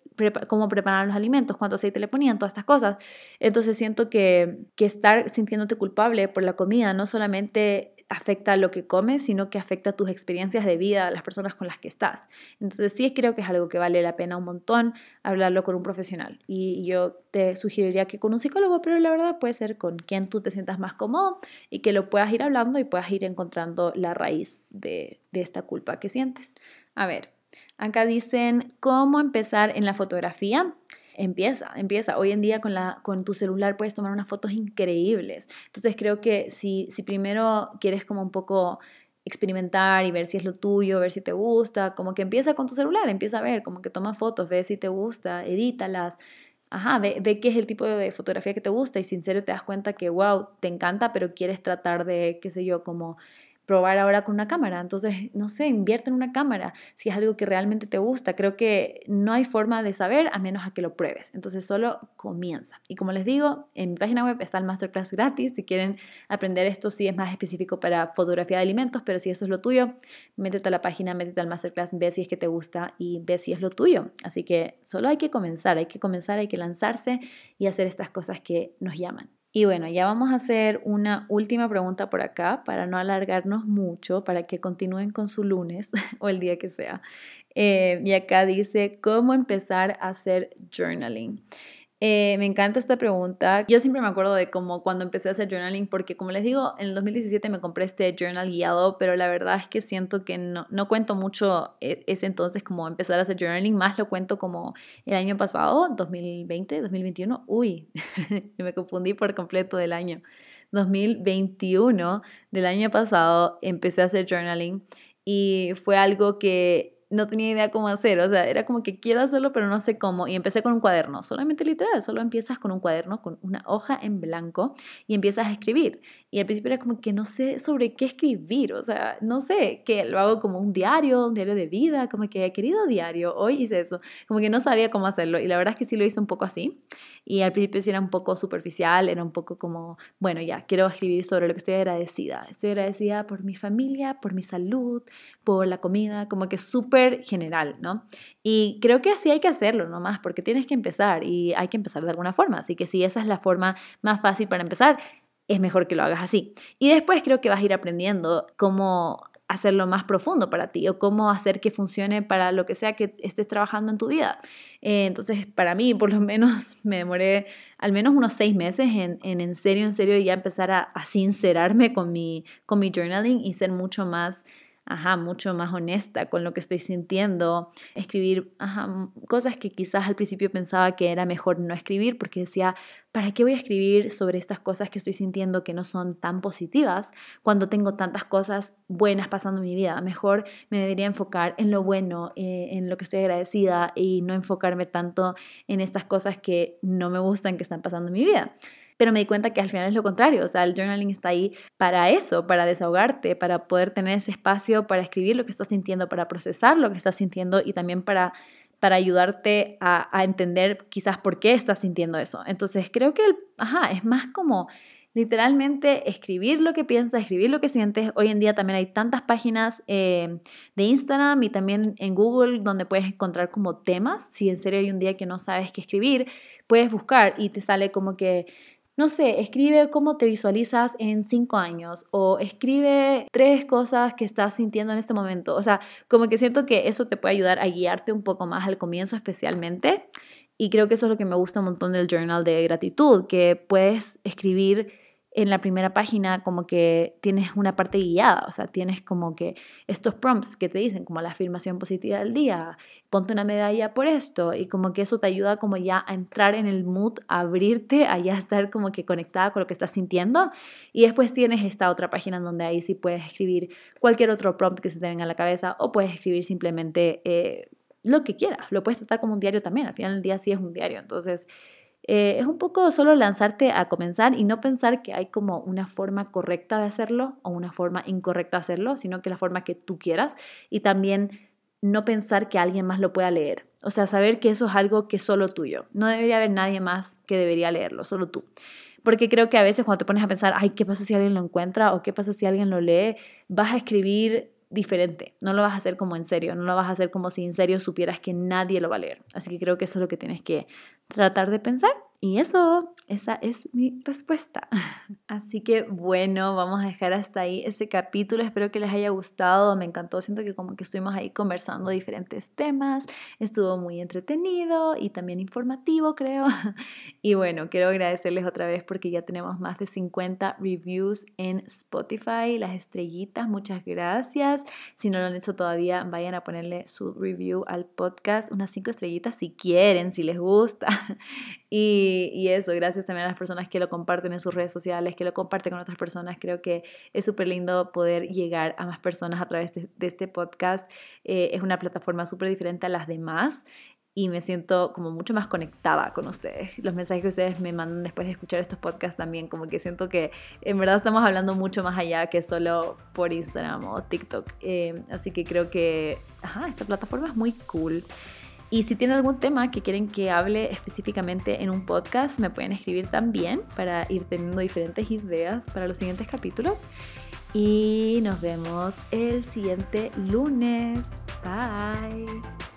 S1: cómo preparar los alimentos, cuánto aceite le ponían, todas estas cosas. Entonces siento que, que estar sintiéndote culpable por la comida no solamente afecta a lo que comes, sino que afecta a tus experiencias de vida, a las personas con las que estás. Entonces sí creo que es algo que vale la pena un montón hablarlo con un profesional. Y yo te sugeriría que con un psicólogo, pero la verdad puede ser con quien tú te sientas más cómodo y que lo puedas ir hablando y puedas ir encontrando la raíz de, de esta culpa que sientes. A ver, Acá dicen cómo empezar en la fotografía. Empieza, empieza. Hoy en día con, la, con tu celular puedes tomar unas fotos increíbles. Entonces creo que si, si primero quieres como un poco experimentar y ver si es lo tuyo, ver si te gusta, como que empieza con tu celular, empieza a ver, como que toma fotos, ve si te gusta, edítalas, ajá, ve, ve, qué es el tipo de fotografía que te gusta y sincero te das cuenta que, wow, te encanta, pero quieres tratar de, qué sé yo, como probar ahora con una cámara. Entonces, no sé, invierte en una cámara si es algo que realmente te gusta. Creo que no hay forma de saber a menos a que lo pruebes. Entonces, solo comienza. Y como les digo, en mi página web está el masterclass gratis. Si quieren aprender esto, sí es más específico para fotografía de alimentos, pero si eso es lo tuyo, métete a la página, métete al masterclass, ve si es que te gusta y ve si es lo tuyo. Así que solo hay que comenzar, hay que comenzar, hay que lanzarse y hacer estas cosas que nos llaman. Y bueno, ya vamos a hacer una última pregunta por acá para no alargarnos mucho, para que continúen con su lunes o el día que sea. Eh, y acá dice, ¿cómo empezar a hacer journaling? Eh, me encanta esta pregunta. Yo siempre me acuerdo de cómo cuando empecé a hacer journaling, porque como les digo, en el 2017 me compré este journal guiado, pero la verdad es que siento que no, no cuento mucho e, ese entonces como empezar a hacer journaling, más lo cuento como el año pasado, 2020, 2021. Uy, me confundí por completo del año. 2021 del año pasado empecé a hacer journaling y fue algo que no tenía idea cómo hacer, o sea, era como que quiero hacerlo, pero no sé cómo. Y empecé con un cuaderno, solamente literal, solo empiezas con un cuaderno, con una hoja en blanco y empiezas a escribir. Y al principio era como que no sé sobre qué escribir, o sea, no sé, que lo hago como un diario, un diario de vida, como que querido diario, hoy hice eso, como que no sabía cómo hacerlo. Y la verdad es que sí lo hice un poco así. Y al principio sí era un poco superficial, era un poco como, bueno, ya, quiero escribir sobre lo que estoy agradecida. Estoy agradecida por mi familia, por mi salud, por la comida, como que súper general, ¿no? Y creo que así hay que hacerlo nomás, porque tienes que empezar y hay que empezar de alguna forma. Así que si esa es la forma más fácil para empezar, es mejor que lo hagas así. Y después creo que vas a ir aprendiendo cómo hacerlo más profundo para ti o cómo hacer que funcione para lo que sea que estés trabajando en tu vida. Eh, entonces, para mí, por lo menos, me demoré al menos unos seis meses en en, en serio, en serio, ya empezar a, a sincerarme con mi, con mi journaling y ser mucho más ajá, mucho más honesta con lo que estoy sintiendo, escribir cosas que quizás al principio pensaba que era mejor no escribir porque decía, ¿para qué voy a escribir sobre estas cosas que estoy sintiendo que no son tan positivas cuando tengo tantas cosas buenas pasando en mi vida? Mejor me debería enfocar en lo bueno, eh, en lo que estoy agradecida y no enfocarme tanto en estas cosas que no me gustan que están pasando en mi vida pero me di cuenta que al final es lo contrario, o sea, el journaling está ahí para eso, para desahogarte, para poder tener ese espacio para escribir lo que estás sintiendo, para procesar lo que estás sintiendo y también para para ayudarte a, entender quizás por qué estás sintiendo eso. Entonces creo que, el, ajá, es más como literalmente escribir lo que piensas, escribir lo que sientes. Hoy en día también hay tantas páginas eh, de Instagram y también en Google donde puedes encontrar como temas. Si en serio hay un día que no sabes qué escribir, puedes buscar y te sale como que no sé, escribe cómo te visualizas en cinco años o escribe tres cosas que estás sintiendo en este momento. O sea, como que siento que eso te puede ayudar a guiarte un poco más al comienzo especialmente. Y creo que eso es lo que me gusta un montón del journal de gratitud, que puedes escribir en la primera página como que tienes una parte guiada, o sea, tienes como que estos prompts que te dicen como la afirmación positiva del día, ponte una medalla por esto y como que eso te ayuda como ya a entrar en el mood, a abrirte, a ya estar como que conectada con lo que estás sintiendo. Y después tienes esta otra página donde ahí sí puedes escribir cualquier otro prompt que se te venga a la cabeza o puedes escribir simplemente eh, lo que quieras, lo puedes tratar como un diario también, al final del día sí es un diario, entonces eh, es un poco solo lanzarte a comenzar y no pensar que hay como una forma correcta de hacerlo o una forma incorrecta de hacerlo, sino que la forma que tú quieras y también no pensar que alguien más lo pueda leer. O sea, saber que eso es algo que es solo tuyo. No debería haber nadie más que debería leerlo, solo tú. Porque creo que a veces cuando te pones a pensar, ay, ¿qué pasa si alguien lo encuentra? o ¿qué pasa si alguien lo lee? Vas a escribir diferente. No lo vas a hacer como en serio, no lo vas a hacer como si en serio supieras que nadie lo va a leer. Así que creo que eso es lo que tienes que tratar de pensar. Y eso, esa es mi respuesta. Así que bueno, vamos a dejar hasta ahí ese capítulo. Espero que les haya gustado. Me encantó. Siento que como que estuvimos ahí conversando diferentes temas. Estuvo muy entretenido y también informativo, creo. Y bueno, quiero agradecerles otra vez porque ya tenemos más de 50 reviews en Spotify. Las estrellitas, muchas gracias. Si no lo han hecho todavía, vayan a ponerle su review al podcast. Unas 5 estrellitas si quieren, si les gusta. Y, eso, gracias también a las personas que lo comparten en sus redes sociales, que lo comparten con otras personas. Creo que es súper lindo poder llegar a más personas a través de, este podcast. Eh, es una plataforma súper diferente a las demás y me siento como mucho más conectada con ustedes. Los mensajes que ustedes me mandan después de escuchar estos podcasts también, como que siento que en verdad estamos hablando mucho más allá que solo por Instagram o TikTok. Eh, así que creo que ajá, esta plataforma es muy cool. Y si tienen algún tema que quieren que hable específicamente en un podcast, me pueden escribir también para ir teniendo diferentes ideas para los siguientes capítulos. Y nos vemos el siguiente lunes. Bye.